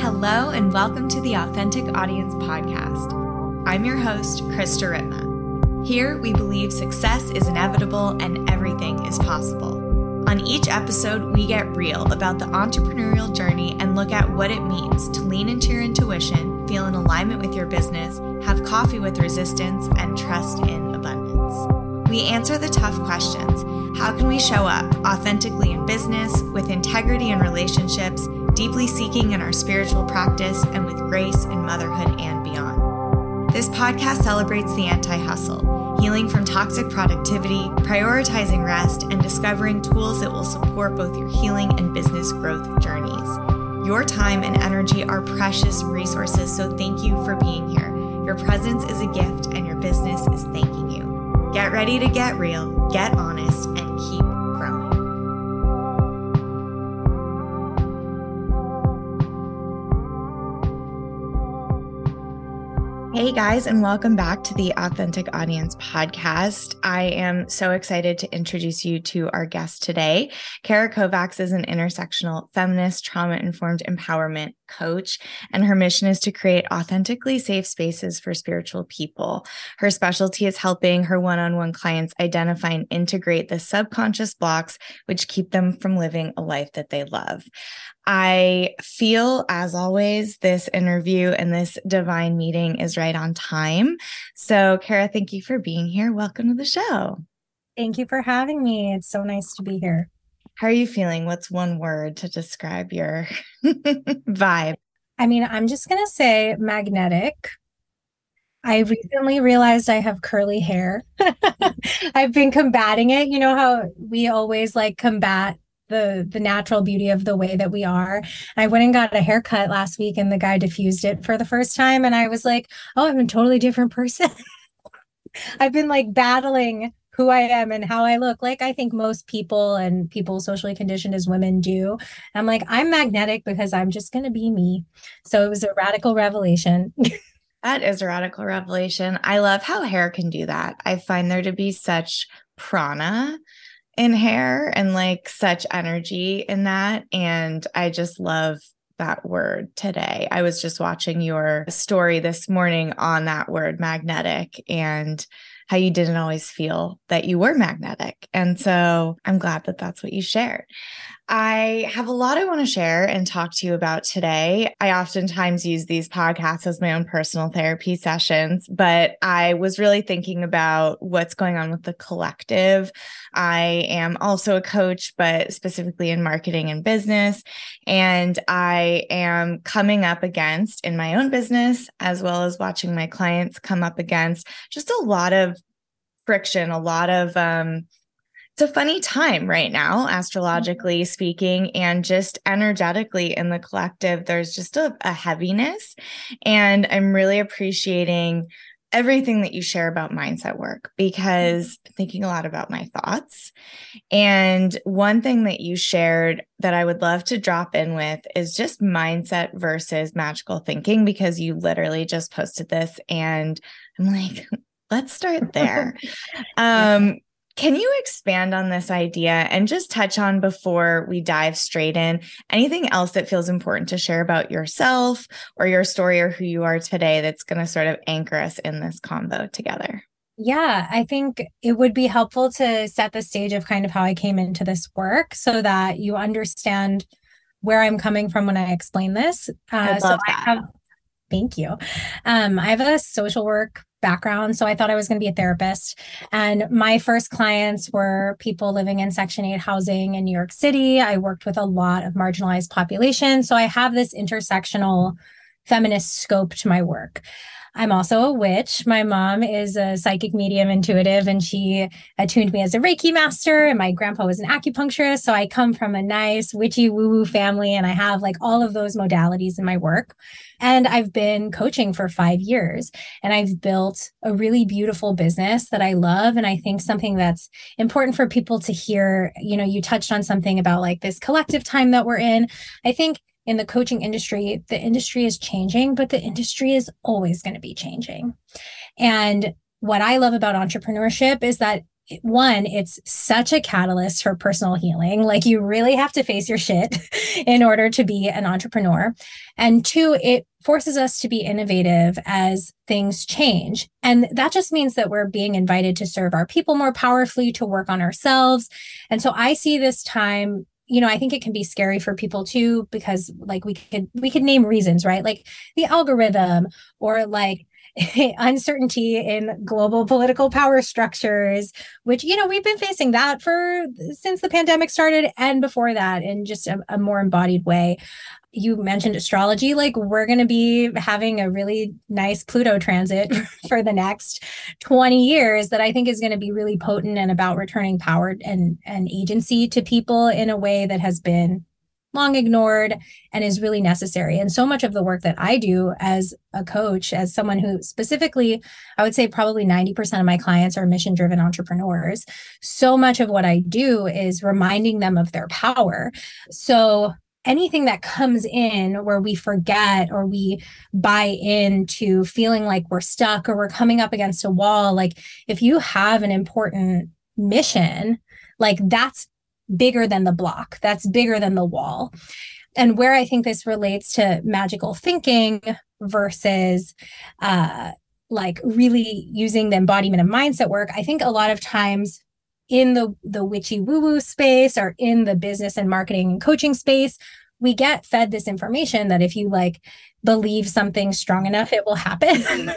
Hello, and welcome to the Authentic Audience Podcast. I'm your host, Krista Ritma. Here, we believe success is inevitable and everything is possible. On each episode, we get real about the entrepreneurial journey and look at what it means to lean into your intuition, feel in alignment with your business, have coffee with resistance, and trust in abundance. We answer the tough questions. How can we show up authentically in business, with integrity in relationships, deeply seeking in our spiritual practice, and with grace in motherhood and beyond. This podcast celebrates the anti hustle, healing from toxic productivity, prioritizing rest, and discovering tools that will support both your healing and business growth journeys. Your time and energy are precious resources, so thank you for being here. Your presence is a gift, and your business is thanking you. Get ready to get real, get honest, and guys, and welcome back to the Authentic Audience podcast. I am so excited to introduce you to our guest today. Cara Kovacs is an intersectional feminist, trauma informed empowerment coach, and her mission is to create authentically safe spaces for spiritual people. Her specialty is helping her one on one clients identify and integrate the subconscious blocks which keep them from living a life that they love. I feel, as always, this interview and this divine meeting is right on time. So, Cara, thank you for being here. Welcome to the show. Thank you for having me. It's so nice to be here. How are you feeling? What's one word to describe your vibe? I mean, I'm just going to say magnetic. I recently realized I have curly hair. I've been combating it. You know how we always like combat the the natural beauty of the way that we are. I went and got a haircut last week and the guy diffused it for the first time and I was like, "Oh, I'm a totally different person." I've been like battling who I am and how I look like I think most people and people socially conditioned as women do. I'm like, I'm magnetic because I'm just going to be me. So it was a radical revelation. that is a radical revelation. I love how hair can do that. I find there to be such prana in hair and like such energy in that. And I just love that word today. I was just watching your story this morning on that word magnetic and how you didn't always feel that you were magnetic. And so I'm glad that that's what you shared. I have a lot I want to share and talk to you about today. I oftentimes use these podcasts as my own personal therapy sessions, but I was really thinking about what's going on with the collective. I am also a coach, but specifically in marketing and business. And I am coming up against in my own business, as well as watching my clients come up against just a lot of friction, a lot of, um, it's a funny time right now, mm-hmm. astrologically speaking, and just energetically in the collective. There's just a, a heaviness. And I'm really appreciating everything that you share about mindset work because I'm thinking a lot about my thoughts. And one thing that you shared that I would love to drop in with is just mindset versus magical thinking because you literally just posted this and I'm like, let's start there. um can you expand on this idea and just touch on before we dive straight in anything else that feels important to share about yourself or your story or who you are today that's going to sort of anchor us in this combo together? Yeah, I think it would be helpful to set the stage of kind of how I came into this work so that you understand where I'm coming from when I explain this. Uh, I love so that. I have, thank you. Um, I have a social work background. So I thought I was going to be a therapist. And my first clients were people living in Section 8 housing in New York City. I worked with a lot of marginalized populations. So I have this intersectional feminist scope to my work. I'm also a witch. My mom is a psychic medium intuitive, and she attuned me as a Reiki master. And my grandpa was an acupuncturist. So I come from a nice witchy woo woo family, and I have like all of those modalities in my work. And I've been coaching for five years, and I've built a really beautiful business that I love. And I think something that's important for people to hear, you know, you touched on something about like this collective time that we're in. I think in the coaching industry, the industry is changing, but the industry is always going to be changing. And what I love about entrepreneurship is that one, it's such a catalyst for personal healing. Like you really have to face your shit in order to be an entrepreneur. And two, it forces us to be innovative as things change. And that just means that we're being invited to serve our people more powerfully, to work on ourselves. And so I see this time you know i think it can be scary for people too because like we could we could name reasons right? Like the algorithm or like uncertainty in global political power structures which you know we've been facing that for since the pandemic started and before that in just a, a more embodied way you mentioned astrology like we're going to be having a really nice pluto transit for the next 20 years that i think is going to be really potent and about returning power and and agency to people in a way that has been long ignored and is really necessary. And so much of the work that I do as a coach, as someone who specifically, I would say probably 90% of my clients are mission driven entrepreneurs. So much of what I do is reminding them of their power. So anything that comes in where we forget or we buy into feeling like we're stuck or we're coming up against a wall, like if you have an important mission, like that's bigger than the block, that's bigger than the wall. And where I think this relates to magical thinking versus uh, like really using the embodiment of mindset work, I think a lot of times in the the witchy woo woo space or in the business and marketing and coaching space, we get fed this information that if you like believe something strong enough, it will happen.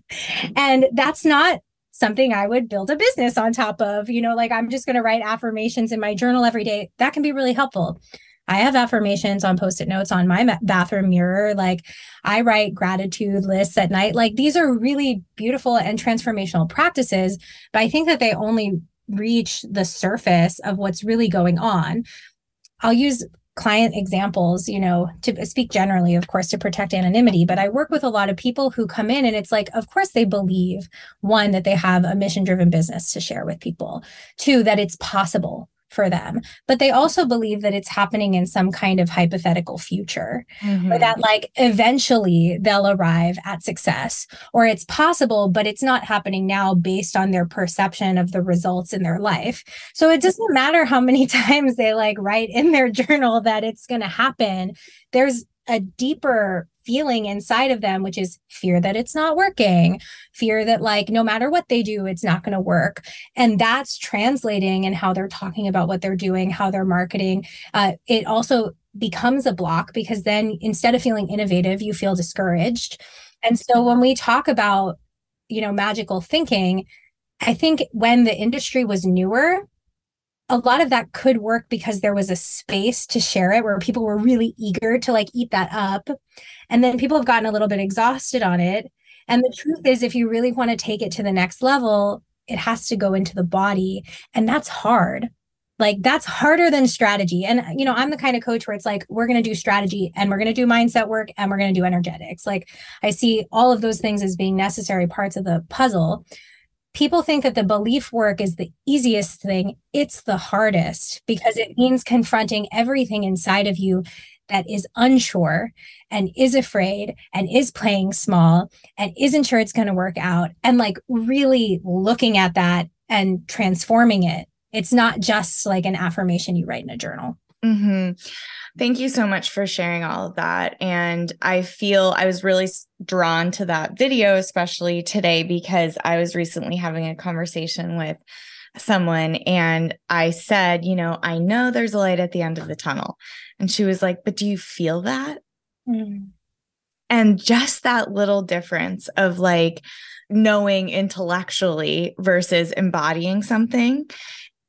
and that's not something I would build a business on top of. You know, like I'm just going to write affirmations in my journal every day. That can be really helpful. I have affirmations on post it notes on my bathroom mirror. Like I write gratitude lists at night. Like these are really beautiful and transformational practices, but I think that they only reach the surface of what's really going on. I'll use client examples, you know, to speak generally, of course, to protect anonymity, but I work with a lot of people who come in and it's like, of course, they believe one, that they have a mission driven business to share with people, two, that it's possible for them. But they also believe that it's happening in some kind of hypothetical future. Mm-hmm. or that like eventually they'll arrive at success. Or it's possible but it's not happening now based on their perception of the results in their life. So it doesn't matter how many times they like write in their journal that it's going to happen there's a deeper feeling inside of them, which is fear that it's not working, fear that, like, no matter what they do, it's not going to work. And that's translating in how they're talking about what they're doing, how they're marketing. Uh, it also becomes a block because then instead of feeling innovative, you feel discouraged. And so when we talk about, you know, magical thinking, I think when the industry was newer, a lot of that could work because there was a space to share it where people were really eager to like eat that up. And then people have gotten a little bit exhausted on it. And the truth is, if you really want to take it to the next level, it has to go into the body. And that's hard. Like that's harder than strategy. And, you know, I'm the kind of coach where it's like, we're going to do strategy and we're going to do mindset work and we're going to do energetics. Like I see all of those things as being necessary parts of the puzzle people think that the belief work is the easiest thing. It's the hardest because it means confronting everything inside of you that is unsure and is afraid and is playing small and isn't sure it's going to work out and like really looking at that and transforming it. It's not just like an affirmation you write in a journal. Mm-hmm. Thank you so much for sharing all of that. And I feel I was really drawn to that video, especially today, because I was recently having a conversation with someone and I said, you know, I know there's a light at the end of the tunnel. And she was like, but do you feel that? Mm. And just that little difference of like knowing intellectually versus embodying something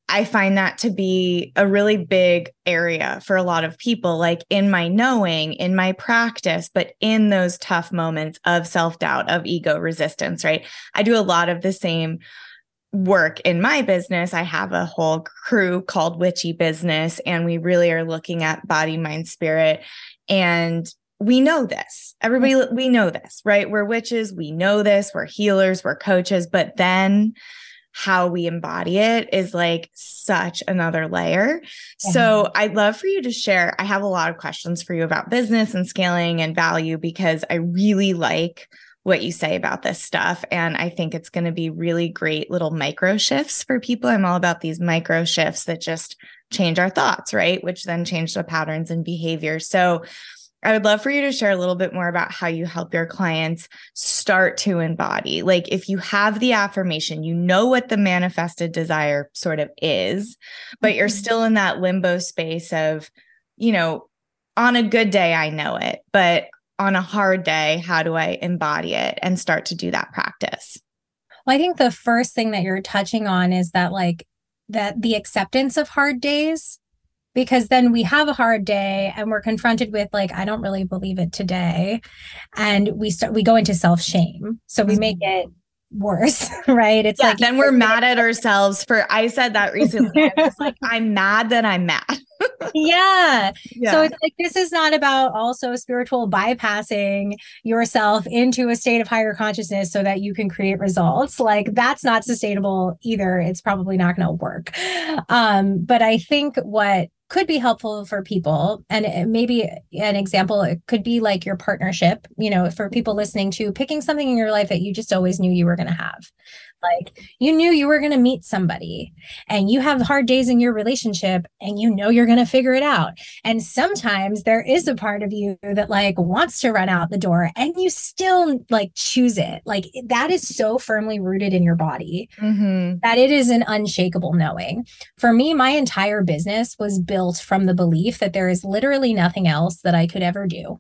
I find that to be a really big area for a lot of people, like in my knowing, in my practice, but in those tough moments of self doubt, of ego resistance, right? I do a lot of the same work in my business. I have a whole crew called Witchy Business, and we really are looking at body, mind, spirit. And we know this. Everybody, mm-hmm. we know this, right? We're witches. We know this. We're healers. We're coaches. But then, how we embody it is like such another layer. Yeah. So I'd love for you to share. I have a lot of questions for you about business and scaling and value because I really like what you say about this stuff. And I think it's going to be really great little micro shifts for people. I'm all about these micro shifts that just change our thoughts, right? Which then change the patterns and behavior. So I would love for you to share a little bit more about how you help your clients start to embody. Like, if you have the affirmation, you know what the manifested desire sort of is, but you're mm-hmm. still in that limbo space of, you know, on a good day, I know it, but on a hard day, how do I embody it and start to do that practice? Well, I think the first thing that you're touching on is that, like, that the acceptance of hard days, because then we have a hard day and we're confronted with, like, I don't really believe it today. And we start, we go into self shame. So we make mm-hmm. it worse, right? It's yeah, like then we're mad at ourselves for I said that recently. I was like, I'm mad that I'm mad. yeah. yeah. So it's like this is not about also spiritual bypassing yourself into a state of higher consciousness so that you can create results. Like that's not sustainable either. It's probably not going to work. Um, but I think what could be helpful for people. And maybe an example it could be like your partnership you know for people listening to picking something in your life that you just always knew you were going to have like you knew you were going to meet somebody and you have hard days in your relationship and you know you're going to figure it out. And sometimes there is a part of you that like wants to run out the door and you still like choose it. Like that is so firmly rooted in your body mm-hmm. that it is an unshakable knowing. For me, my entire business was built from the belief that there is literally nothing else that I could ever do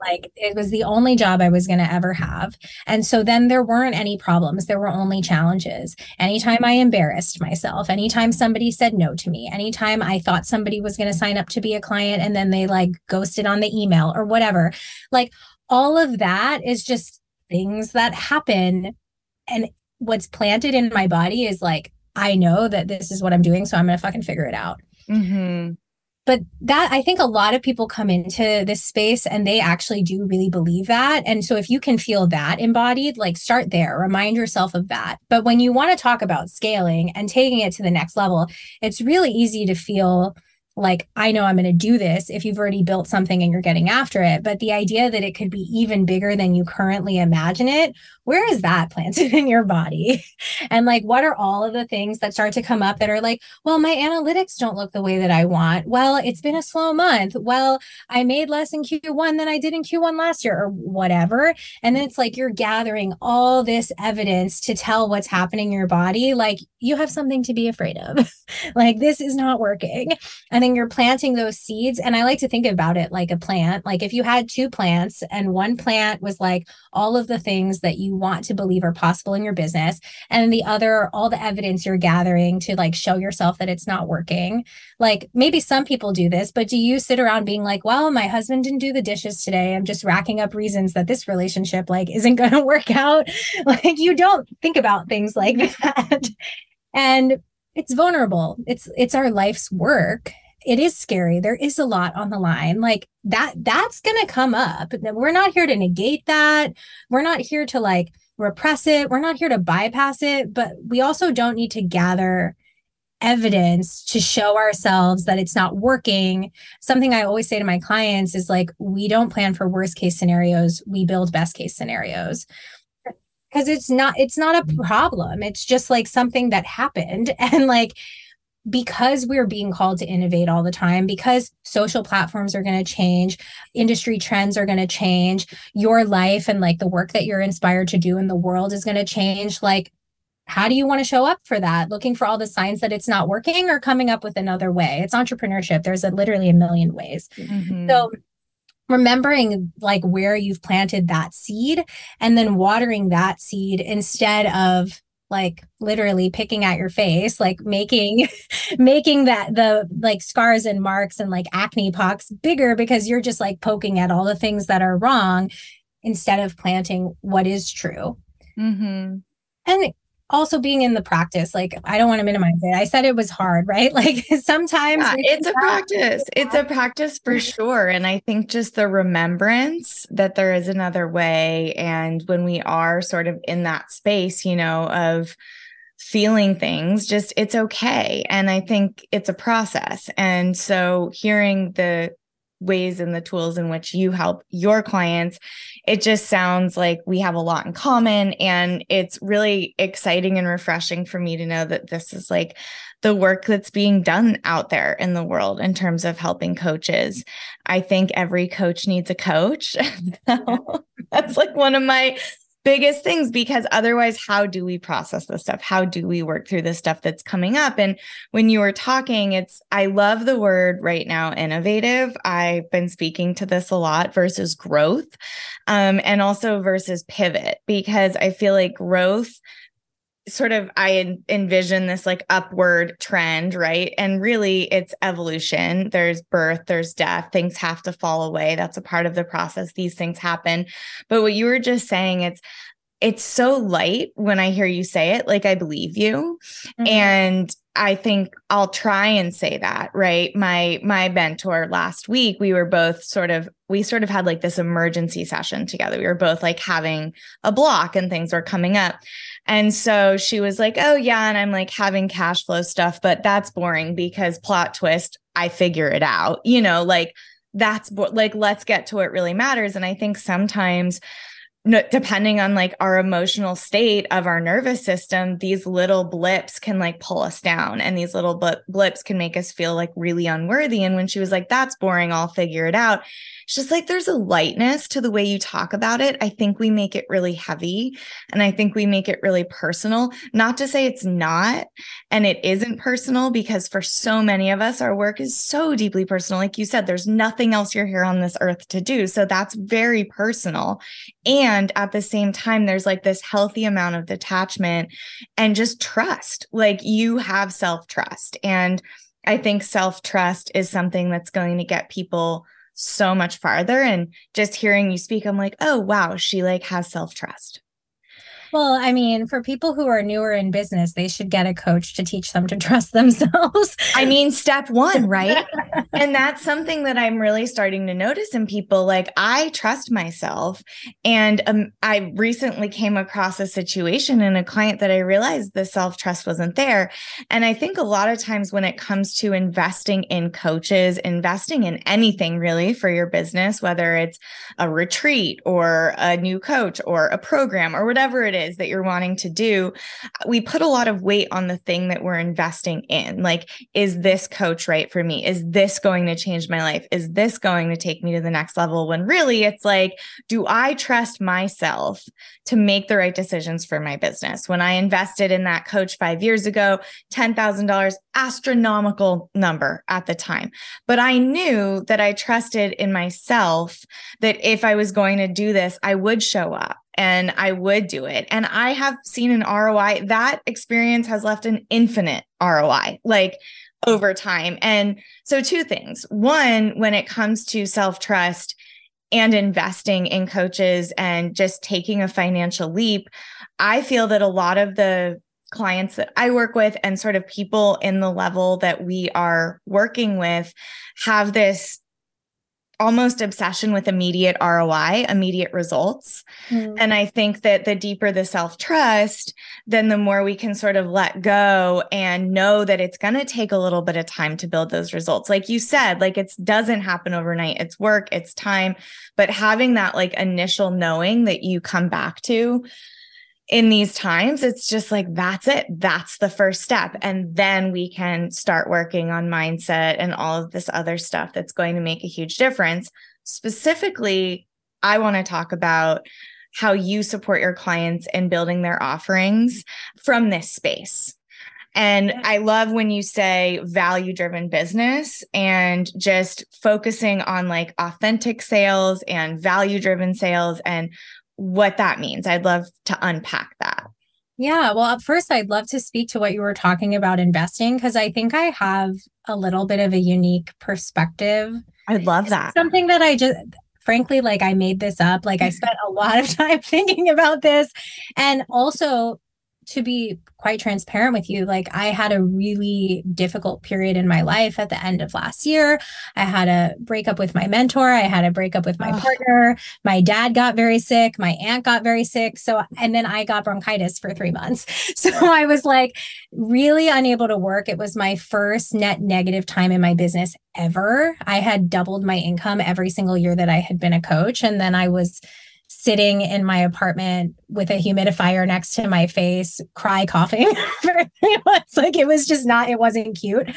like it was the only job I was going to ever have. And so then there weren't any problems. There were only challenges. Anytime I embarrassed myself, anytime somebody said no to me, anytime I thought somebody was going to sign up to be a client and then they like ghosted on the email or whatever, like all of that is just things that happen. And what's planted in my body is like, I know that this is what I'm doing. So I'm going to fucking figure it out. Mm-hmm but that i think a lot of people come into this space and they actually do really believe that. And so if you can feel that embodied like start there. Remind yourself of that. But when you want to talk about scaling and taking it to the next level it's really easy to feel like I know I'm going to do this if you've already built something and you're getting after it. But the idea that it could be even bigger than you currently imagine it, where is that planted in your body? And like, what are all of the things that start to come up that are like, well, my analytics don't look the way that I want. Well, it's been a slow month. Well, I made less in Q1 than I did in Q1 last year or whatever. And then it's like you're gathering all this evidence to tell what's happening in your body. Like, you have something to be afraid of. like, this is not working. And then you're planting those seeds. And I like to think about it like a plant. Like if you had two plants and one plant was like all of the things that you want to believe are possible in your business, and the other, all the evidence you're gathering to like show yourself that it's not working. Like maybe some people do this, but do you sit around being like, well, my husband didn't do the dishes today. I'm just racking up reasons that this relationship like isn't going to work out. Like you don't think about things like that. and it's vulnerable. It's it's our life's work it is scary. There is a lot on the line. Like that, that's going to come up. We're not here to negate that. We're not here to like repress it. We're not here to bypass it, but we also don't need to gather evidence to show ourselves that it's not working. Something I always say to my clients is like, we don't plan for worst case scenarios, we build best case scenarios because it's not it's not a mm-hmm. problem it's just like something that happened and like because we're being called to innovate all the time, because social platforms are going to change, industry trends are going to change, your life and like the work that you're inspired to do in the world is going to change. Like, how do you want to show up for that? Looking for all the signs that it's not working or coming up with another way? It's entrepreneurship. There's a, literally a million ways. Mm-hmm. So, remembering like where you've planted that seed and then watering that seed instead of like literally picking at your face like making making that the like scars and marks and like acne pox bigger because you're just like poking at all the things that are wrong instead of planting what is true mm-hmm. and also being in the practice like i don't want to minimize it. I said it was hard right? Like sometimes yeah, it's, it's a practice. It's a practice for sure and i think just the remembrance that there is another way and when we are sort of in that space you know of feeling things just it's okay and i think it's a process. And so hearing the ways and the tools in which you help your clients. It just sounds like we have a lot in common. And it's really exciting and refreshing for me to know that this is like the work that's being done out there in the world in terms of helping coaches. I think every coach needs a coach. that's like one of my biggest things because otherwise how do we process this stuff? How do we work through the stuff that's coming up? And when you were talking it's i love the word right now innovative. I've been speaking to this a lot versus growth um, and also versus pivot because i feel like growth sort of I envision this like upward trend, right? And really it's evolution. There's birth, there's death, things have to fall away. That's a part of the process. These things happen. But what you were just saying, it's it's so light when I hear you say it, like I believe you. Mm-hmm. And I think I'll try and say that, right? My my mentor last week, we were both sort of we sort of had like this emergency session together. We were both like having a block and things were coming up. And so she was like, "Oh yeah, and I'm like having cash flow stuff, but that's boring because plot twist, I figure it out." You know, like that's bo- like let's get to what really matters. And I think sometimes depending on like our emotional state of our nervous system, these little blips can like pull us down and these little blips can make us feel like really unworthy. And when she was like, that's boring, I'll figure it out. It's just like there's a lightness to the way you talk about it. I think we make it really heavy and I think we make it really personal. Not to say it's not and it isn't personal because for so many of us, our work is so deeply personal. Like you said, there's nothing else you're here on this earth to do. So that's very personal. And at the same time, there's like this healthy amount of detachment and just trust. Like you have self trust. And I think self trust is something that's going to get people so much farther. And just hearing you speak i'm like oh wow she like has self-trust well, I mean, for people who are newer in business, they should get a coach to teach them to trust themselves. I mean, step one, right? and that's something that I'm really starting to notice in people. Like, I trust myself. And um, I recently came across a situation in a client that I realized the self trust wasn't there. And I think a lot of times when it comes to investing in coaches, investing in anything really for your business, whether it's a retreat or a new coach or a program or whatever it is is that you're wanting to do, uh, we put a lot of weight on the thing that we're investing in. Like, is this coach right for me? Is this going to change my life? Is this going to take me to the next level? When really it's like, do I trust myself to make the right decisions for my business? When I invested in that coach five years ago, $10,000, astronomical number at the time. But I knew that I trusted in myself that if I was going to do this, I would show up and I would do it. And I have seen an ROI. That experience has left an infinite ROI, like over time. And so, two things. One, when it comes to self trust and investing in coaches and just taking a financial leap, I feel that a lot of the clients that I work with and sort of people in the level that we are working with have this almost obsession with immediate ROI, immediate results. Mm. And I think that the deeper the self trust, then the more we can sort of let go and know that it's going to take a little bit of time to build those results. Like you said, like it doesn't happen overnight. It's work, it's time, but having that like initial knowing that you come back to in these times, it's just like, that's it. That's the first step. And then we can start working on mindset and all of this other stuff that's going to make a huge difference. Specifically, I want to talk about how you support your clients in building their offerings from this space. And I love when you say value driven business and just focusing on like authentic sales and value driven sales and what that means. I'd love to unpack that. Yeah. Well, at first, I'd love to speak to what you were talking about investing because I think I have a little bit of a unique perspective. I'd love that. Something that I just, frankly, like I made this up. Like I spent a lot of time thinking about this. And also, to be quite transparent with you, like I had a really difficult period in my life at the end of last year. I had a breakup with my mentor. I had a breakup with my oh. partner. My dad got very sick. My aunt got very sick. So, and then I got bronchitis for three months. So I was like really unable to work. It was my first net negative time in my business ever. I had doubled my income every single year that I had been a coach. And then I was sitting in my apartment with a humidifier next to my face, cry coughing It's Like it was just not, it wasn't cute.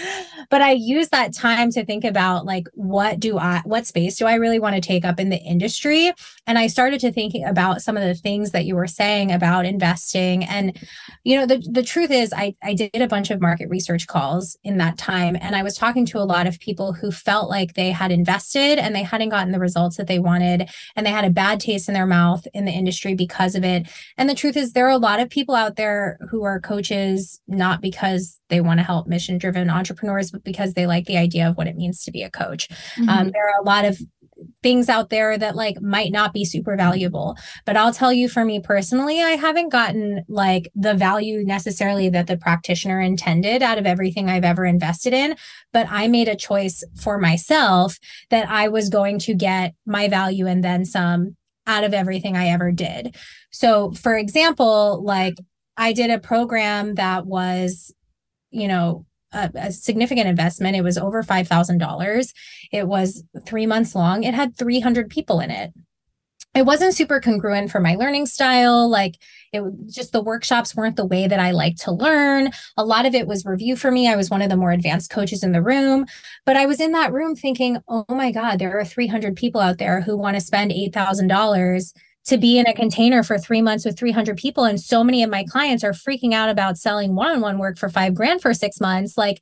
But I used that time to think about like, what do I, what space do I really want to take up in the industry? And I started to thinking about some of the things that you were saying about investing. And, you know, the, the truth is, I, I did a bunch of market research calls in that time. And I was talking to a lot of people who felt like they had invested and they hadn't gotten the results that they wanted. And they had a bad taste in their mouth in the industry because of it. And the truth is, there are a lot of people out there who are coaches, not because they want to help mission driven entrepreneurs, but because they like the idea of what it means to be a coach. Um, mm-hmm. Um, there are a lot of things out there that like might not be super valuable but i'll tell you for me personally i haven't gotten like the value necessarily that the practitioner intended out of everything i've ever invested in but i made a choice for myself that i was going to get my value and then some out of everything i ever did so for example like i did a program that was you know a, a significant investment. It was over $5,000. It was three months long. It had 300 people in it. It wasn't super congruent for my learning style. Like it just the workshops weren't the way that I like to learn. A lot of it was review for me. I was one of the more advanced coaches in the room, but I was in that room thinking, oh my God, there are 300 people out there who want to spend $8,000 to be in a container for three months with 300 people. And so many of my clients are freaking out about selling one on one work for five grand for six months. Like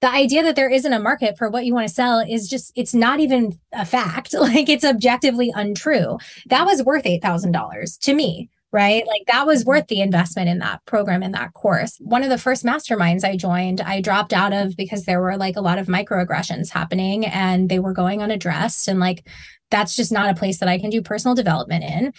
the idea that there isn't a market for what you want to sell is just, it's not even a fact. Like it's objectively untrue. That was worth $8,000 to me right? Like that was mm-hmm. worth the investment in that program, in that course. One of the first masterminds I joined, I dropped out of because there were like a lot of microaggressions happening and they were going unaddressed. And like that's just not a place that I can do personal development in.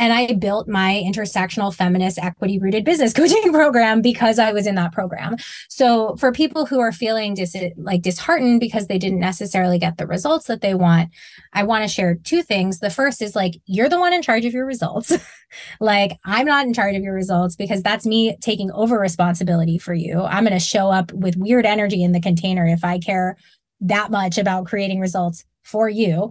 And I built my intersectional feminist equity rooted business coaching program because I was in that program. So for people who are feeling dis- like disheartened because they didn't necessarily get the results that they want, I want to share two things. The first is like, you're the one in charge of your results. like I'm not in charge of your results because that's me taking over responsibility for you. I'm going to show up with weird energy in the container if I care that much about creating results for you.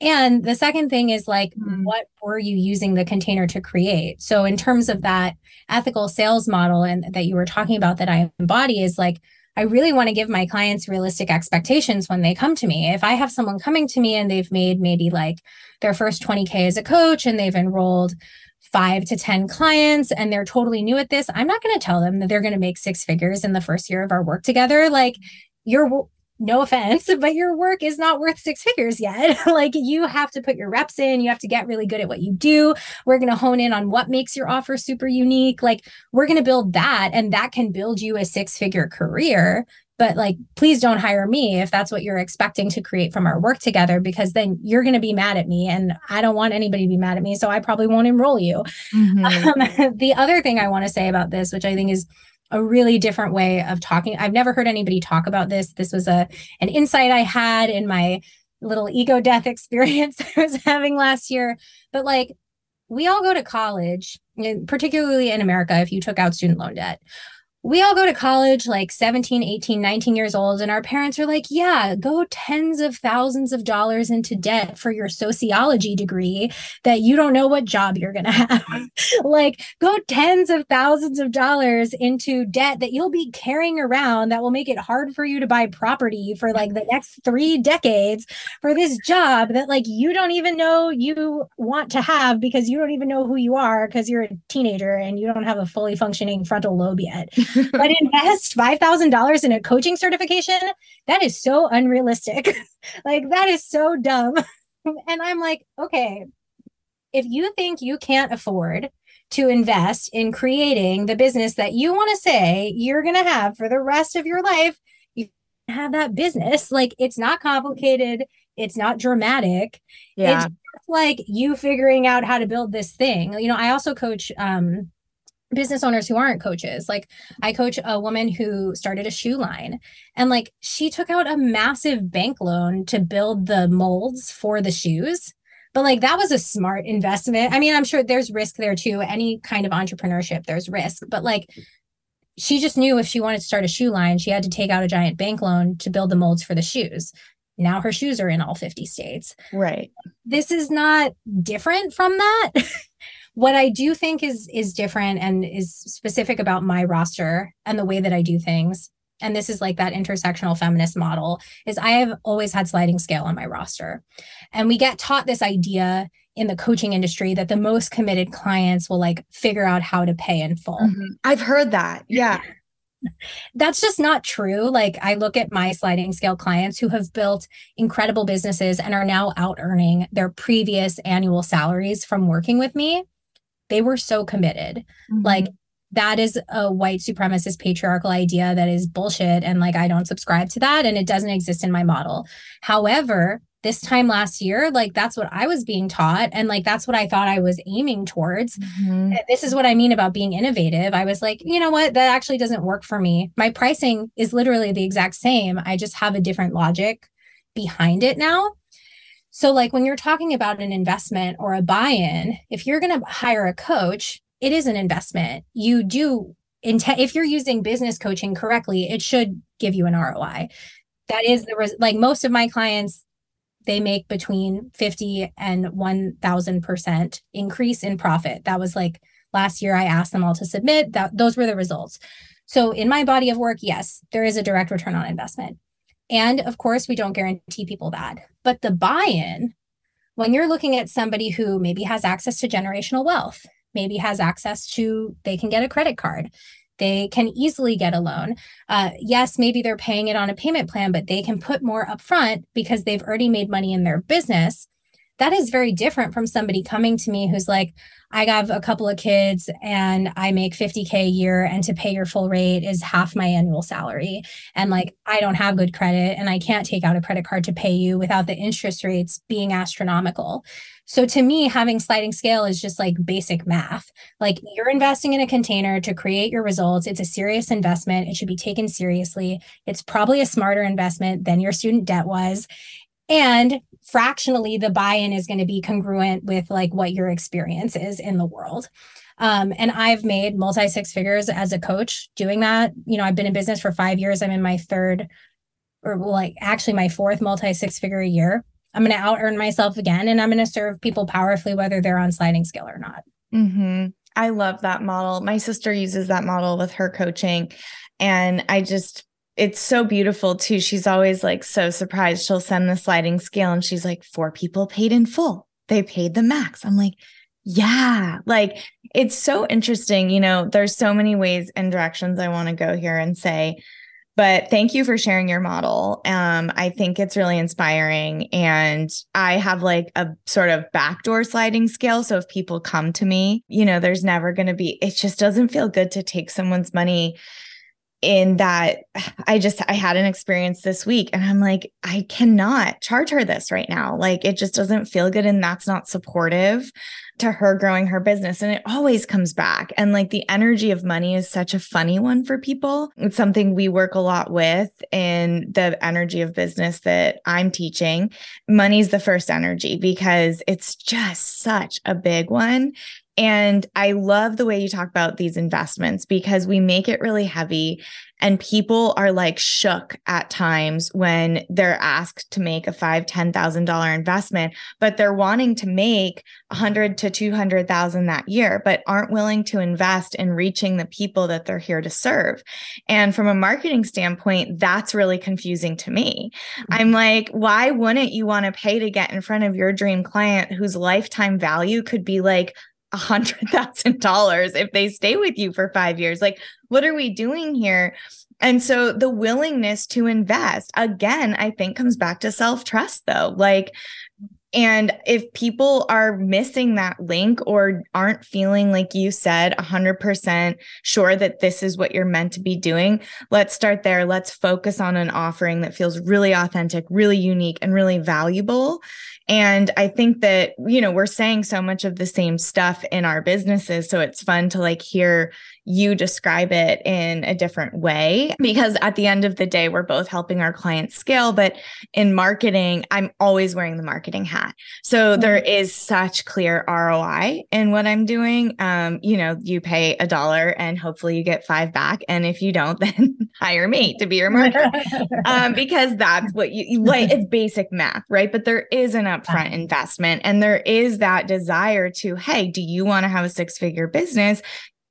And the second thing is like, mm-hmm. what were you using the container to create? So, in terms of that ethical sales model and that you were talking about that I embody, is like, I really want to give my clients realistic expectations when they come to me. If I have someone coming to me and they've made maybe like their first 20K as a coach and they've enrolled five to 10 clients and they're totally new at this, I'm not going to tell them that they're going to make six figures in the first year of our work together. Like, you're no offense, but your work is not worth six figures yet. like you have to put your reps in, you have to get really good at what you do. We're going to hone in on what makes your offer super unique. Like we're going to build that and that can build you a six figure career. But like, please don't hire me if that's what you're expecting to create from our work together, because then you're going to be mad at me. And I don't want anybody to be mad at me. So I probably won't enroll you. Mm-hmm. Um, the other thing I want to say about this, which I think is a really different way of talking. I've never heard anybody talk about this. This was a an insight I had in my little ego death experience I was having last year. But like we all go to college, particularly in America if you took out student loan debt we all go to college like 17, 18, 19 years old, and our parents are like, yeah, go tens of thousands of dollars into debt for your sociology degree that you don't know what job you're going to have. like, go tens of thousands of dollars into debt that you'll be carrying around that will make it hard for you to buy property for like the next three decades for this job that like you don't even know you want to have because you don't even know who you are because you're a teenager and you don't have a fully functioning frontal lobe yet but invest $5,000 in a coaching certification, that is so unrealistic. like, that is so dumb. and I'm like, okay, if you think you can't afford to invest in creating the business that you want to say you're going to have for the rest of your life, you have that business. Like, it's not complicated, it's not dramatic. Yeah. It's like you figuring out how to build this thing. You know, I also coach um business owners who aren't coaches. Like I coach a woman who started a shoe line and like she took out a massive bank loan to build the molds for the shoes. But like that was a smart investment. I mean, I'm sure there's risk there too. Any kind of entrepreneurship, there's risk. But like she just knew if she wanted to start a shoe line, she had to take out a giant bank loan to build the molds for the shoes. Now her shoes are in all 50 states. Right. This is not different from that. what I do think is is different and is specific about my roster and the way that I do things and this is like that intersectional feminist model is I have always had sliding scale on my roster. And we get taught this idea in the coaching industry that the most committed clients will like figure out how to pay in full. Mm-hmm. I've heard that. Yeah. That's just not true. Like I look at my sliding scale clients who have built incredible businesses and are now out earning their previous annual salaries from working with me they were so committed. Mm-hmm. Like that is a white supremacist patriarchal idea that is bullshit. And like, I don't subscribe to that. And it doesn't exist in my model. However, this time last year, like that's what I was being taught. And like that's what I thought I was aiming towards. Mm-hmm. This is what I mean about being innovative. I was like, you know what? That actually doesn't work for me. My pricing is literally the exact same. I just have a different logic behind it now. So, like when you're talking about an investment or a buy in, if you're going to hire a coach, it is an investment. You do intend, if you're using business coaching correctly, it should give you an ROI. That is the, res- like most of my clients, they make between 50 and 1000% increase in profit. That was like last year I asked them all to submit that those were the results. So in my body of work, yes, there is a direct return on investment. And of course, we don't guarantee people that. But the buy in, when you're looking at somebody who maybe has access to generational wealth, maybe has access to, they can get a credit card, they can easily get a loan. Uh, yes, maybe they're paying it on a payment plan, but they can put more upfront because they've already made money in their business. That is very different from somebody coming to me who's like, I have a couple of kids and I make 50K a year, and to pay your full rate is half my annual salary. And like, I don't have good credit and I can't take out a credit card to pay you without the interest rates being astronomical. So to me, having sliding scale is just like basic math. Like you're investing in a container to create your results. It's a serious investment. It should be taken seriously. It's probably a smarter investment than your student debt was. And fractionally the buy-in is going to be congruent with like what your experience is in the world. Um, and i've made multi six figures as a coach doing that. You know i've been in business for five years. I'm in my third or like actually my fourth multi six figure a year. I'm going to out earn myself again and i'm going to serve people powerfully whether they're on sliding scale or not. Mm-hmm. i love that model. My sister uses that model with her coaching and i just it's so beautiful too. She's always like so surprised. She'll send the sliding scale and she's like, four people paid in full. They paid the max. I'm like, yeah, like it's so interesting. You know, there's so many ways and directions I want to go here and say, but thank you for sharing your model. Um, I think it's really inspiring. And I have like a sort of backdoor sliding scale. So if people come to me, you know, there's never going to be, it just doesn't feel good to take someone's money in that I just I had an experience this week and I'm like I cannot charge her this right now. Like it just doesn't feel good and that's not supportive to her growing her business. And it always comes back. And like the energy of money is such a funny one for people. It's something we work a lot with in the energy of business that I'm teaching. Money's the first energy because it's just such a big one and I love the way you talk about these investments because we make it really heavy and people are like shook at times when they're asked to make a five, ten thousand dollar investment, but they're wanting to make a hundred to two hundred thousand that year, but aren't willing to invest in reaching the people that they're here to serve. And from a marketing standpoint, that's really confusing to me. I'm like, why wouldn't you want to pay to get in front of your dream client whose lifetime value could be like a hundred thousand dollars if they stay with you for five years. Like, what are we doing here? And so the willingness to invest again, I think comes back to self trust though. Like, And if people are missing that link or aren't feeling like you said 100% sure that this is what you're meant to be doing, let's start there. Let's focus on an offering that feels really authentic, really unique, and really valuable. And I think that, you know, we're saying so much of the same stuff in our businesses. So it's fun to like hear you describe it in a different way because at the end of the day we're both helping our clients scale but in marketing I'm always wearing the marketing hat. So mm-hmm. there is such clear ROI in what I'm doing. Um you know you pay a dollar and hopefully you get 5 back. And if you don't then hire me to be your marketer. Um because that's what you like it's basic math right? But there is an upfront investment and there is that desire to hey do you want to have a six figure business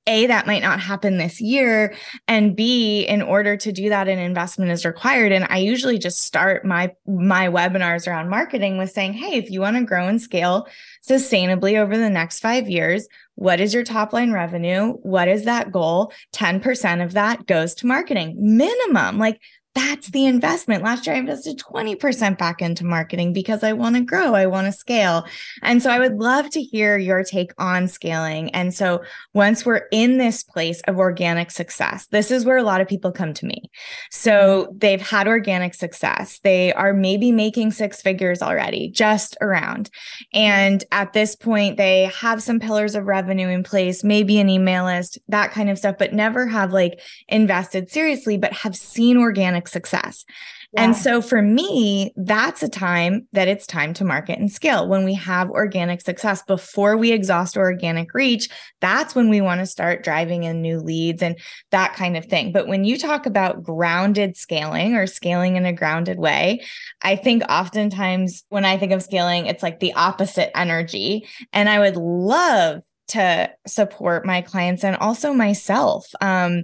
a that might not happen this year and b in order to do that an investment is required. And i usually just start my my webinars around marketing with saying hey if you want to grow and scale sustainably over the next 5 years what is your top line revenue? What is that goal? 10% of that goes to marketing minimum. Like that's the investment. Last year, I invested 20% back into marketing because I want to grow, I want to scale. And so I would love to hear your take on scaling. And so once we're in this place of organic success, this is where a lot of people come to me. So they've had organic success, they are maybe making six figures already, just around. And at this point, they have some pillars of revenue in place, maybe an email list, that kind of stuff, but never have like invested seriously, but have seen organic success. Yeah. And so for me, that's a time that it's time to market and scale. When we have organic success before we exhaust organic reach, that's when we want to start driving in new leads and that kind of thing. But when you talk about grounded scaling or scaling in a grounded way, I think oftentimes when I think of scaling, it's like the opposite energy. And I would love to support my clients and also myself. Um,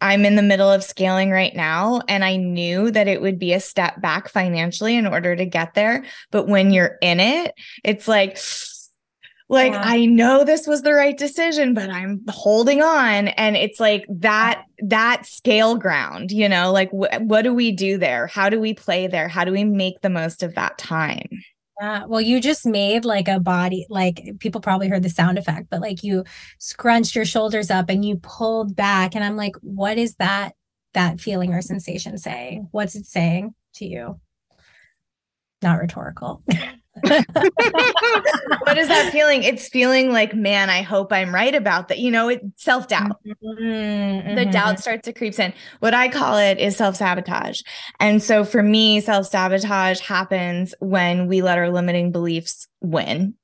I'm in the middle of scaling right now, and I knew that it would be a step back financially in order to get there. But when you're in it, it's like, like yeah. I know this was the right decision, but I'm holding on, and it's like that that scale ground, you know, like wh- what do we do there? How do we play there? How do we make the most of that time? Yeah. Well, you just made like a body, like people probably heard the sound effect, but like you scrunched your shoulders up and you pulled back. And I'm like, what is that, that feeling or sensation saying? What's it saying to you? Not rhetorical. what is that feeling? It's feeling like, man, I hope I'm right about that. You know, it self doubt. Mm-hmm. The doubt mm-hmm. starts to creep in. What I call it is self sabotage. And so for me, self sabotage happens when we let our limiting beliefs win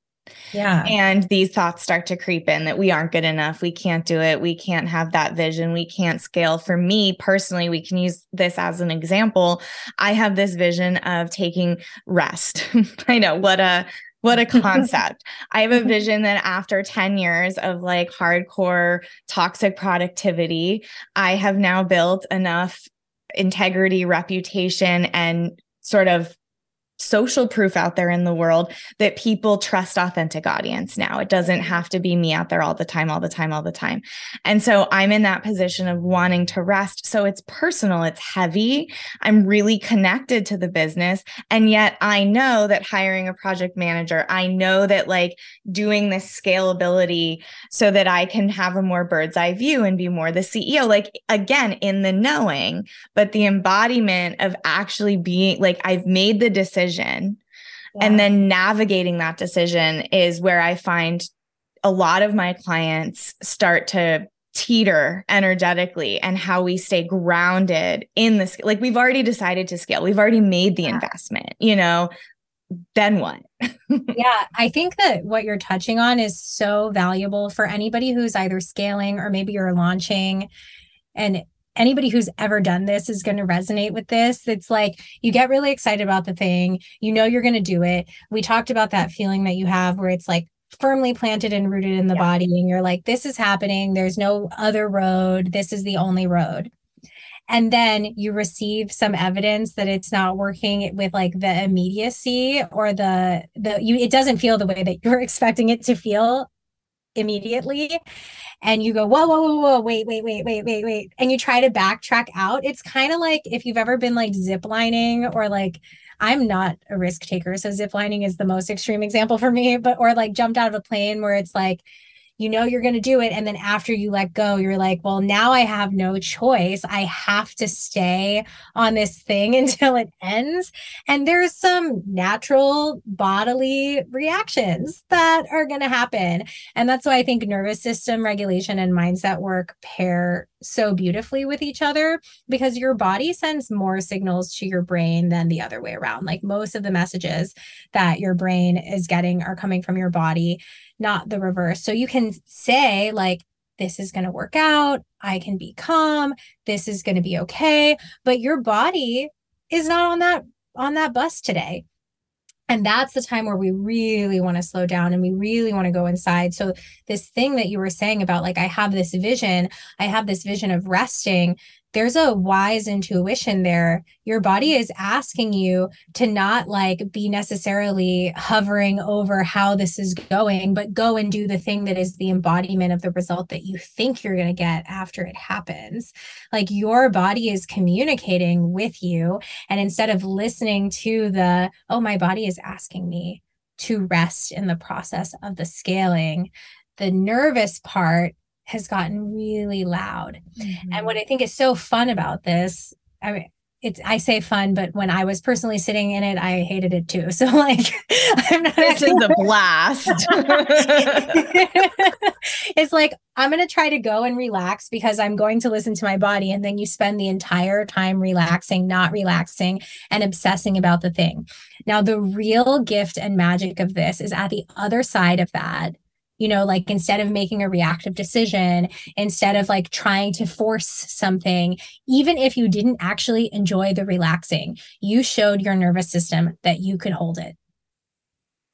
yeah. And these thoughts start to creep in that we aren't good enough. We can't do it. We can't have that vision. We can't scale. For me personally, we can use this as an example. I have this vision of taking rest. I know what a what a concept. I have a vision that after 10 years of like hardcore toxic productivity, I have now built enough integrity, reputation, and sort of social proof out there in the world that people trust authentic audience now. It doesn't mm-hmm. have to be me out there all the time, all the time, all the time. And so I'm in that position of wanting to rest. So it's personal, it's heavy. I'm really connected to the business. And yet I know that hiring a project manager, I know that like doing this scalability so that I can have a more bird's eye view and be more the CEO, like again, in the knowing, but the embodiment of actually being like, I've made the decision decision. Yeah. And then navigating that decision is where I find a lot of my clients start to teeter energetically and how we stay grounded in this like we've already decided to scale we've already made the yeah. investment you know then what yeah i think that what you're touching on is so valuable for anybody who's either scaling or maybe you're launching and anybody who's ever done this is going to resonate with this. It's like you get really excited about the thing, you know you're going to do it. We talked about that feeling that you have where it's like firmly planted and rooted in the yeah. body and you're like this is happening, there's no other road, this is the only road. And then you receive some evidence that it's not working with like the immediacy or the the you it doesn't feel the way that you're expecting it to feel immediately and you go, whoa, whoa, whoa, whoa, wait, wait, wait, wait, wait, wait. And you try to backtrack out. It's kind of like if you've ever been like ziplining or like I'm not a risk taker. So ziplining is the most extreme example for me, but or like jumped out of a plane where it's like, you know you're going to do it. And then after you let go you're like well now i have no choice. I have to stay on this thing until it ends. And there's some natural bodily reactions that are going to happen. And that's why i think nervous system regulation and mindset work pair so beautifully with each other because your body sends more signals to your brain than the other way around like most of the messages that your brain is getting are coming from your body not the reverse. So you can say, like, this is going to work out. I can be calm. This is going to be okay. But your body is not on that on that bus today. And that's the time where we really want to slow down and we really want to go inside. So, this thing that you were saying about, like, I have this vision, I have this vision of resting there's a wise intuition there. Your body is asking you to not like be necessarily hovering over how this is going, but go and do the thing that is the embodiment of the result that you think you're going to get after it happens. Like your body is communicating with you. And instead of listening to the, oh, my body is asking me to rest in the process of the scaling, the nervous part has gotten really loud. Mm-hmm. And what I think is so fun about this, I mean, it's I say fun, but when I was personally sitting in it, I hated it too. So like I'm not this is a blast. it's like I'm gonna try to go and relax because I'm going to listen to my body. And then you spend the entire time relaxing, not relaxing, and obsessing about the thing. Now, the real gift and magic of this is at the other side of that you know like instead of making a reactive decision instead of like trying to force something even if you didn't actually enjoy the relaxing you showed your nervous system that you could hold it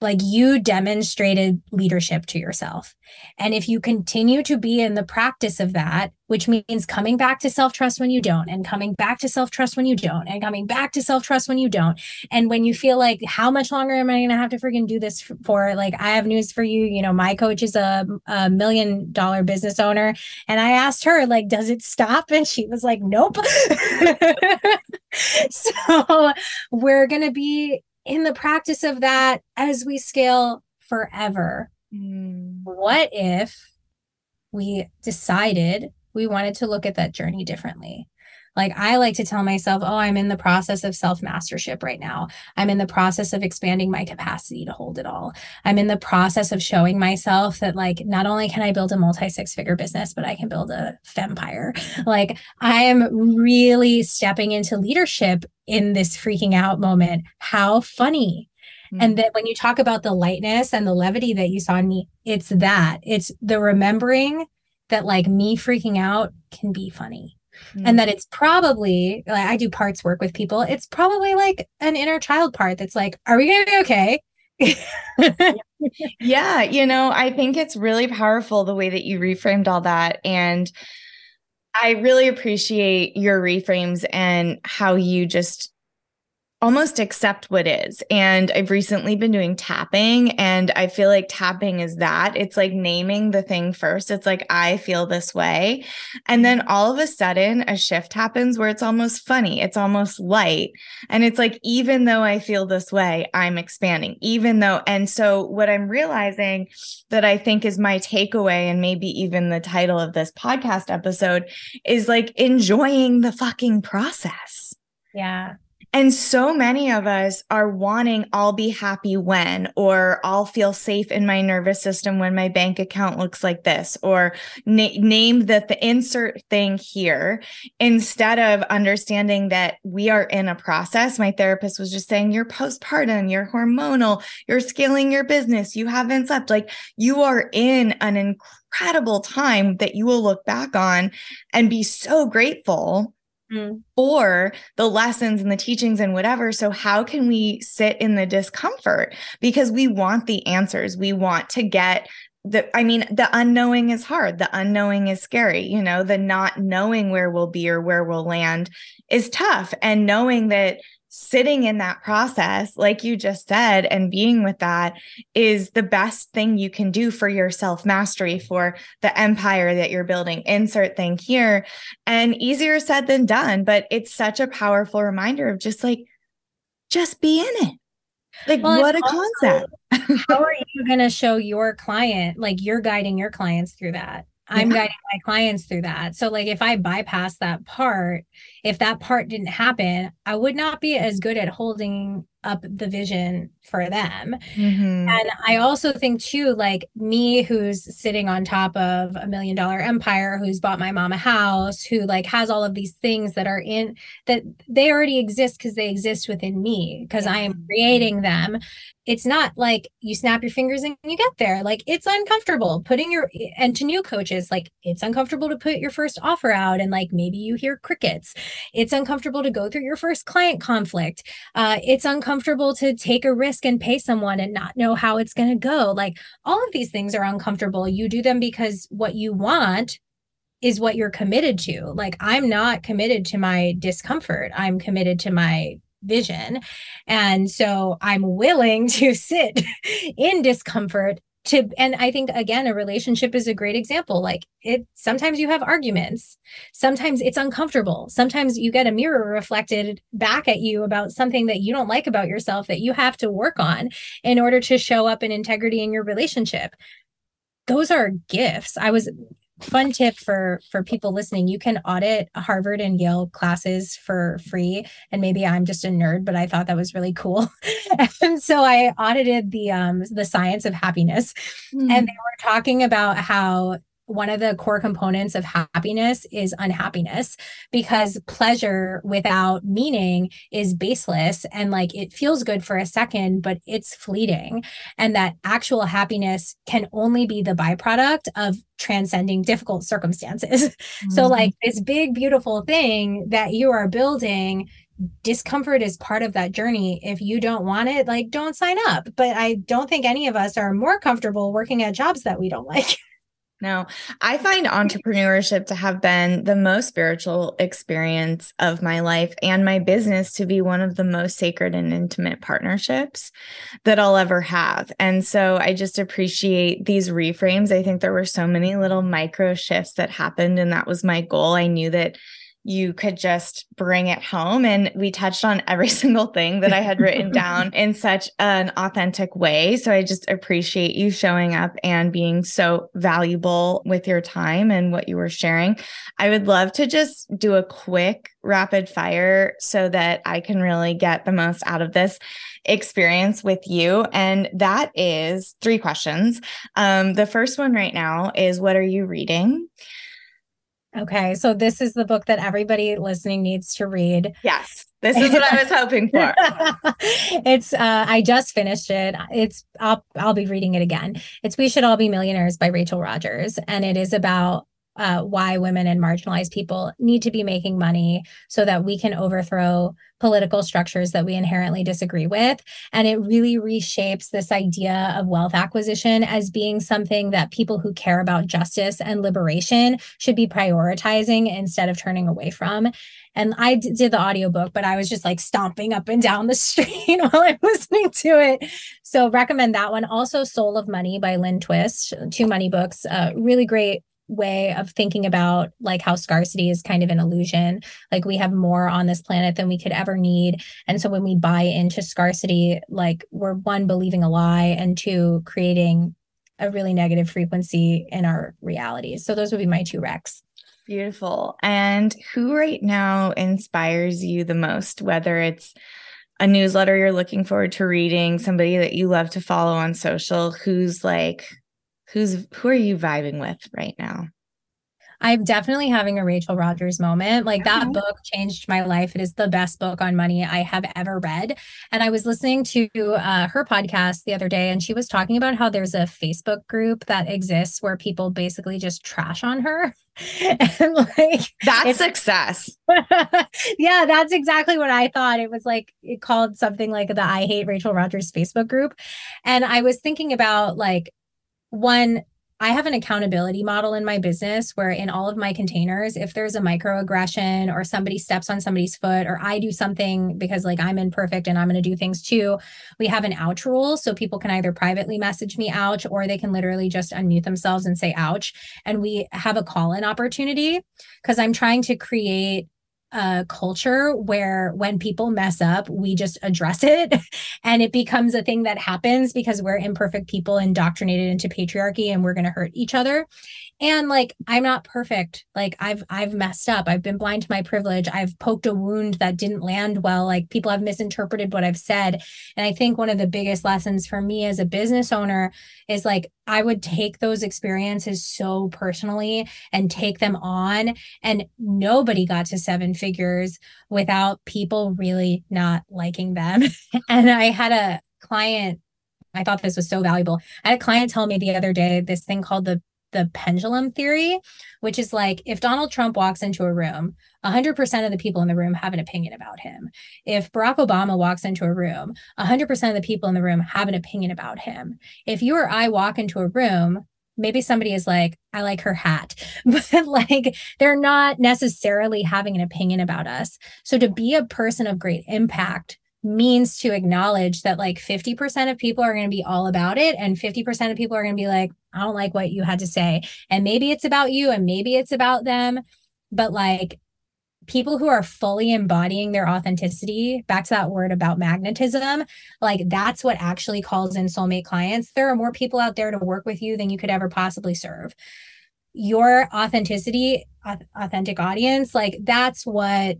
like you demonstrated leadership to yourself. And if you continue to be in the practice of that, which means coming back to self trust when you don't, and coming back to self trust when you don't, and coming back to self trust when you don't. And when you feel like, how much longer am I going to have to freaking do this for? Like, I have news for you. You know, my coach is a, a million dollar business owner. And I asked her, like, does it stop? And she was like, nope. so we're going to be in the practice of that as we scale forever. Mm. What if we decided we wanted to look at that journey differently? Like I like to tell myself, oh, I'm in the process of self mastership right now. I'm in the process of expanding my capacity to hold it all. I'm in the process of showing myself that, like, not only can I build a multi six figure business, but I can build a empire. Like, I am really stepping into leadership in this freaking out moment. How funny. Mm-hmm. And that when you talk about the lightness and the levity that you saw in me, it's that. It's the remembering that like me freaking out can be funny mm. and that it's probably like I do parts work with people. It's probably like an inner child part that's like, are we gonna be okay? yeah, you know, I think it's really powerful the way that you reframed all that. And I really appreciate your reframes and how you just almost accept what is. And I've recently been doing tapping, and I feel like tapping is that it's like naming the thing first. It's like, I feel this way. And then all of a sudden, a shift happens where it's almost funny, it's almost light. And it's like, even though I feel this way, I'm expanding, even though. And so, what I'm realizing that I think is my takeaway, and maybe even the title of this podcast episode, is like enjoying the fucking process. Yeah. And so many of us are wanting, I'll be happy when, or I'll feel safe in my nervous system when my bank account looks like this, or na- name the, the insert thing here instead of understanding that we are in a process. My therapist was just saying, you're postpartum, you're hormonal, you're scaling your business, you haven't slept. Like you are in an incredible time that you will look back on and be so grateful mm. for the lessons and the teachings and whatever. So, how can we sit in the discomfort? Because we want the answers. We want to get the i mean the unknowing is hard the unknowing is scary you know the not knowing where we'll be or where we'll land is tough and knowing that sitting in that process, like you just said, and being with that is the best thing you can do for your self mastery, for the empire that you're building. Insert thing here. And easier said than done, but it's such a powerful reminder of just like, just be in it. Like, well, what a also, concept. how are you going to show your client, like, you're guiding your clients through that? I'm yeah. guiding my clients through that. So, like, if I bypass that part, if that part didn't happen, I would not be as good at holding up the vision for them. Mm-hmm. And I also think too, like me who's sitting on top of a million dollar empire, who's bought my mom a house, who like has all of these things that are in that they already exist because they exist within me because I am creating them. It's not like you snap your fingers and you get there. Like it's uncomfortable putting your and to new coaches, like it's uncomfortable to put your first offer out and like maybe you hear crickets. It's uncomfortable to go through your first client conflict. Uh, it's uncomfortable to take a risk and pay someone and not know how it's going to go. Like all of these things are uncomfortable. You do them because what you want is what you're committed to. Like I'm not committed to my discomfort. I'm committed to my vision. And so I'm willing to sit in discomfort to and i think again a relationship is a great example. Like it sometimes you have arguments. Sometimes it's uncomfortable. Sometimes you get a mirror reflected back at you about something that you don't like about yourself that you have to work on in order to show up in integrity in your relationship. Those are gifts. I was fun tip for for people listening you can audit harvard and yale classes for free and maybe i'm just a nerd but i thought that was really cool and so i audited the um the science of happiness mm. and they were talking about how one of the core components of happiness is unhappiness because pleasure without meaning is baseless and like it feels good for a second, but it's fleeting. And that actual happiness can only be the byproduct of transcending difficult circumstances. Mm-hmm. So, like this big, beautiful thing that you are building discomfort is part of that journey. If you don't want it, like don't sign up. But I don't think any of us are more comfortable working at jobs that we don't like. No, I find entrepreneurship to have been the most spiritual experience of my life and my business to be one of the most sacred and intimate partnerships that I'll ever have. And so I just appreciate these reframes. I think there were so many little micro shifts that happened, and that was my goal. I knew that you could just bring it home. And we touched on every single thing that I had written down in such an authentic way. So I just appreciate you showing up and being so valuable with your time and what you were sharing. I would love to just do a quick rapid fire so that I can really get the most out of this experience with you. And that is three questions. Um, the first one right now is What are you reading? Okay, so this is the book that everybody listening needs to read. Yes. This is what I was hoping for. it's uh I just finished it. It's I'll I'll be reading it again. It's We Should All Be Millionaires by Rachel Rodgers and it is about uh, why women and marginalized people need to be making money so that we can overthrow political structures that we inherently disagree with. And it really reshapes this idea of wealth acquisition as being something that people who care about justice and liberation should be prioritizing instead of turning away from. And I d- did the audiobook, but I was just like stomping up and down the street while I'm listening to it. So recommend that one. Also, Soul of Money by Lynne Twist, two money books, uh, really great way of thinking about like how scarcity is kind of an illusion. Like we have more on this planet than we could ever need. And so when we buy into scarcity like we're one believing a lie and two creating a really negative frequency in our realities so those would be my two recs. Beautiful. And who right now inspires you the most whether it's a newsletter you're looking forward to reading somebody that you love to follow on social who's like who's who are you vibing with right now? I'm definitely having a Rachel Rodgers moment. Like that book changed my life. It is the best book on money I have ever read. And I was listening to uh, her podcast the other day, and she was talking about how there's a Facebook group that exists where people basically just trash on her. and like that's success. yeah, that's exactly what I thought. It was like it called something like the I Hate Rachel Rodgers Facebook group. And I was thinking about like one I have an accountability model in my business where in all of my containers, if there's a microaggression or somebody steps on somebody's foot or I do something because like I'm imperfect and I'm going to do things too, we have an ouch rule. So people can either privately message me ouch or they can literally just unmute themselves and say ouch. And we have a call in opportunity because I'm trying to create a culture where when people mess up, we just address it and it becomes a thing that happens because we're imperfect people indoctrinated into patriarchy and we're going to hurt each other. And like I'm not perfect. Like I've I've messed up. I've been blind to my privilege. I've poked a wound that didn't land well. Like people have misinterpreted what I've said. And I think one of the biggest lessons for me as a business owner is like I would take those experiences so personally and take them on and nobody got to seven figures without people really not liking them. and I had a client I thought this was so valuable. I had a client tell me the other day this thing called the the pendulum theory, which is like if Donald Trump walks into a room, 100% of the people in the room have an opinion about him. If Barack Obama walks into a room, 100% of the people in the room have an opinion about him. If you or I walk into a room, maybe somebody is like, I like her hat, but like they're not necessarily having an opinion about us. So to be a person of great impact means to acknowledge that like 50% of people are going to be all about it and 50% of people are going to be like I don't like what you had to say. And maybe it's about you and maybe it's about them but like people who are fully embodying their authenticity back to that word about magnetism like that's what actually calls in soulmate clients. There are more people out there to work with you than you could ever possibly serve. Your authenticity authentic audience like that's what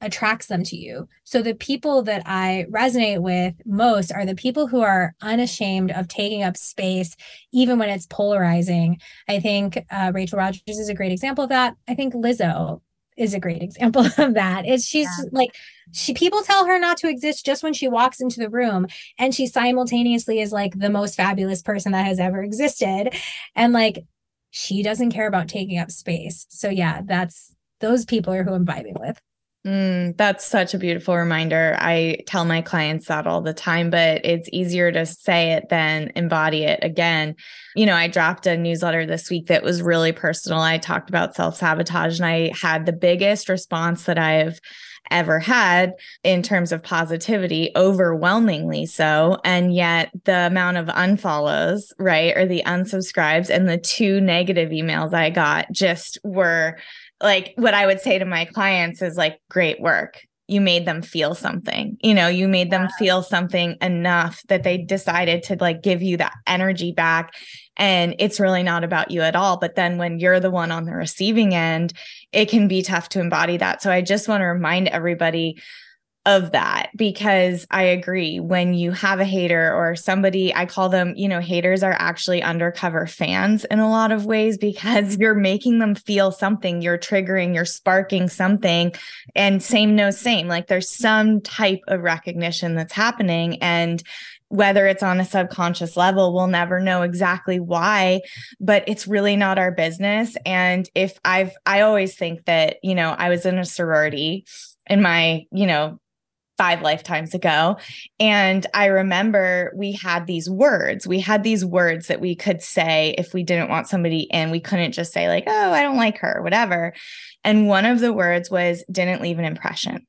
attracts them to you. So the people that I resonate with most are the people who are unashamed of taking up space, even when it's polarizing. I think uh, Rachel Rodgers is a great example of that. I think Lizzo is a great example of that. It's she's yeah. like she people tell her not to exist just when she walks into the room and she simultaneously is like the most fabulous person that has ever existed and like she doesn't care about taking up space. So yeah, that's those people are who I'm vibing with. Mm, that's such a beautiful reminder. I tell my clients that all the time, but it's easier to say it than embody it again. You know, I dropped a newsletter this week that was really personal. I talked about self sabotage, and I had the biggest response that I've ever had in terms of positivity, overwhelmingly so. And yet the amount of unfollows, right, or the unsubscribes and the two negative emails I got just were like what I would say to my clients is like, great work. You made them feel something, you know, you made them feel something enough that they decided to like give you that energy back. And it's really not about you at all. But then when you're the one on the receiving end, it can be tough to embody that. So I just want to remind everybody of that because I agree when you have a hater or somebody I call them, you know, haters are actually undercover fans in a lot of ways because you're making them feel something, you're triggering, you're sparking something and same no same like there's some type of recognition that's happening and whether it's on a subconscious level, we'll never know exactly why, but it's really not our business. And if I've, I always think that, you know, I was in a sorority in my, you know, five lifetimes ago. And I remember we had these words. We had these words that we could say if we didn't want somebody in. We couldn't just say, like, oh, I don't like her, whatever. And one of the words was, didn't leave an impression.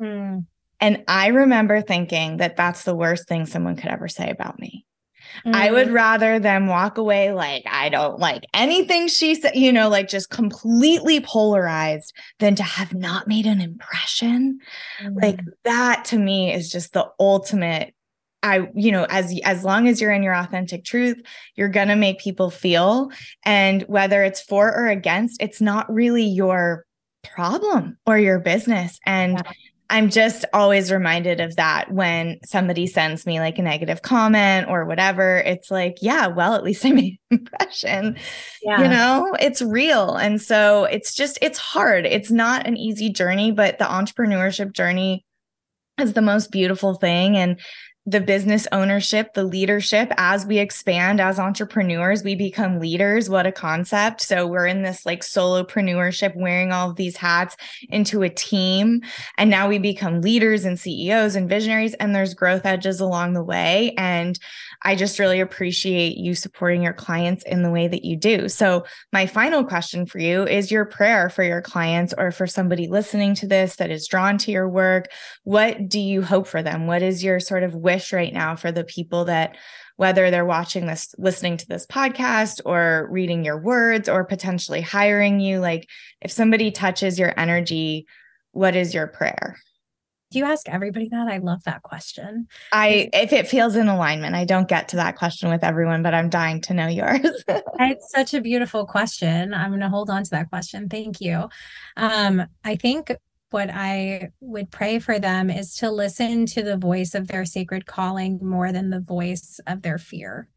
Mm. And I remember thinking that that's the worst thing someone could ever say about me. Mm-hmm. I would mm. rather them walk away like I don't like anything she said, you know, like just completely polarized than to have not made an impression. Mm-hmm. Like that to me is just the ultimate I you know as as long as you're in your authentic truth you're going to make people feel and whether it's for or against it's not really your problem or your business and yeah. I'm just always reminded of that when somebody sends me like a negative comment or whatever. It's like, yeah, well, at least I made an impression. Yeah. You know, it's real. And so it's just, it's hard. It's not an easy journey, but the entrepreneurship journey is the most beautiful thing. And the business ownership, the leadership as we expand as entrepreneurs, we become leaders. What a concept. So we're in this like solopreneurship, wearing all of these hats into a team. And now we become leaders and CEOs and visionaries, and there's growth edges along the way. And I just really appreciate you supporting your clients in the way that you do. So, my final question for you is your prayer for your clients or for somebody listening to this that is drawn to your work. What do you hope for them? What is your sort of wish right now for the people that whether they're watching this, listening to this podcast, or reading your words, or potentially hiring you. Like, if somebody touches your energy, what is your prayer? Do you ask everybody that? I love that question. I if it feels in alignment, I don't get to that question with everyone, but I'm dying to know yours. it's such a beautiful question. I'm going to hold on to that question. Thank you. Um, I think what I would pray for them is to listen to the voice of their sacred calling more than the voice of their fear.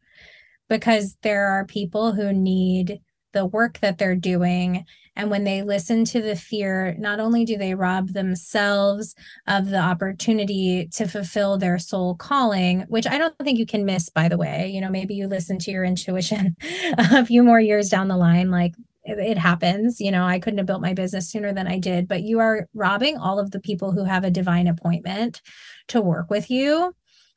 Because there are people who need the work that they're doing. And when they listen to the fear, not only do they rob themselves of the opportunity to fulfill their soul calling, which I don't think you can miss, by the way. You know, maybe you listen to your intuition a few more years down the line, like it, happens. You know, I couldn't have built my business sooner than I did, but you are robbing all of the people who have a divine appointment to work with you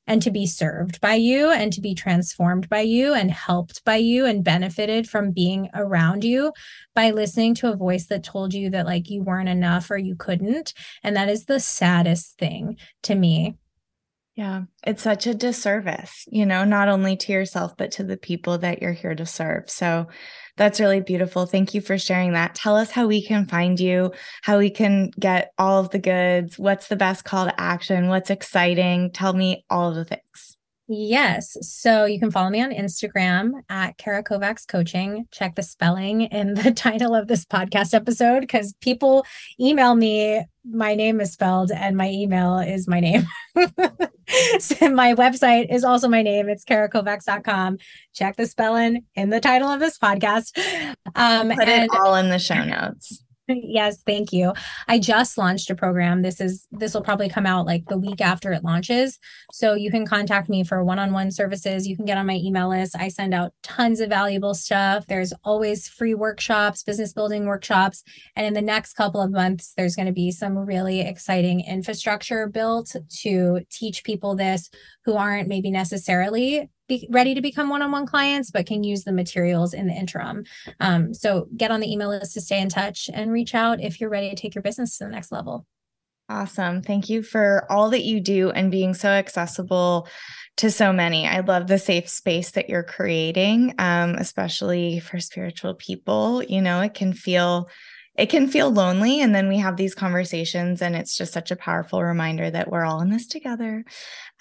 and to be served by you and to be transformed by you and helped by you and benefited from being around you by listening to a voice that told you that like you weren't enough or you couldn't. And that is the saddest thing to me. Yeah, it's such a disservice, you know, not only to yourself, but to the people that you're here to serve. So that's really beautiful. Thank you for sharing that. Tell us how we can find you, how we can get all of the goods. What's the best call to action? What's exciting? Tell me all of the things. Yes. So you can follow me on Instagram at Cara Kovacs Coaching. Check the spelling in the title of this podcast episode because people email me. My name is spelled and my email is my name. so my website is also my name. It's carakovacs.com. Check the spelling in the title of this podcast. Um, Put and- it all in the show notes. Yes, thank you. I just launched a program. This is this will probably come out like the week after it launches. So you can contact me for one-on-one services. You can get on my email list. I send out tons of valuable stuff. There's always free workshops, business building workshops, and in the next couple of months there's going to be some really exciting infrastructure built to teach people this who aren't maybe necessarily be ready to become one-on-one clients but can use the materials in the interim. Um, so get on the email list to stay in touch and reach out if you're ready to take your business to the next level. Awesome. Thank you for all that you do and being so accessible to so many. I love the safe space that you're creating um, especially for spiritual people. You know it can feel it can feel lonely. And then we have these conversations, and it's just such a powerful reminder that we're all in this together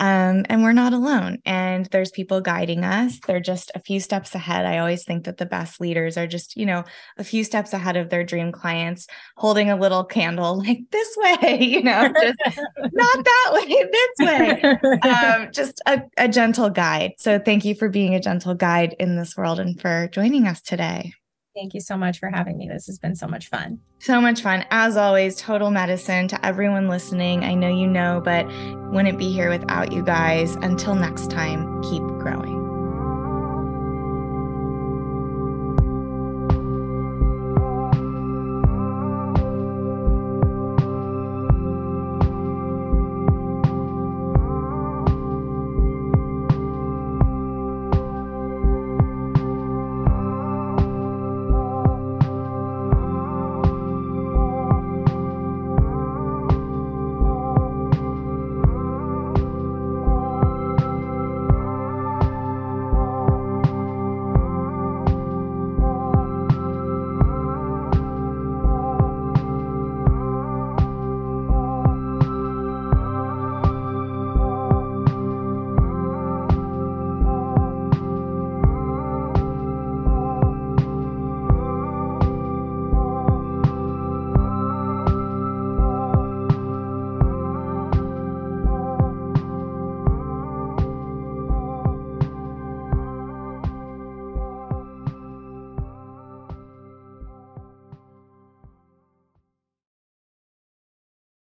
um, and we're not alone. And there's people guiding us. They're just a few steps ahead. I always think that the best leaders are just, you know, a few steps ahead of their dream clients, holding a little candle like this way, you know, just not that way, this way. Um, just a, a gentle guide. So thank you for being a gentle guide in this world and for joining us today. Thank you so much for having me. This has been so much fun. So much fun. As always, total medicine to everyone listening. I know you know, but wouldn't be here without you guys. Until next time, keep growing.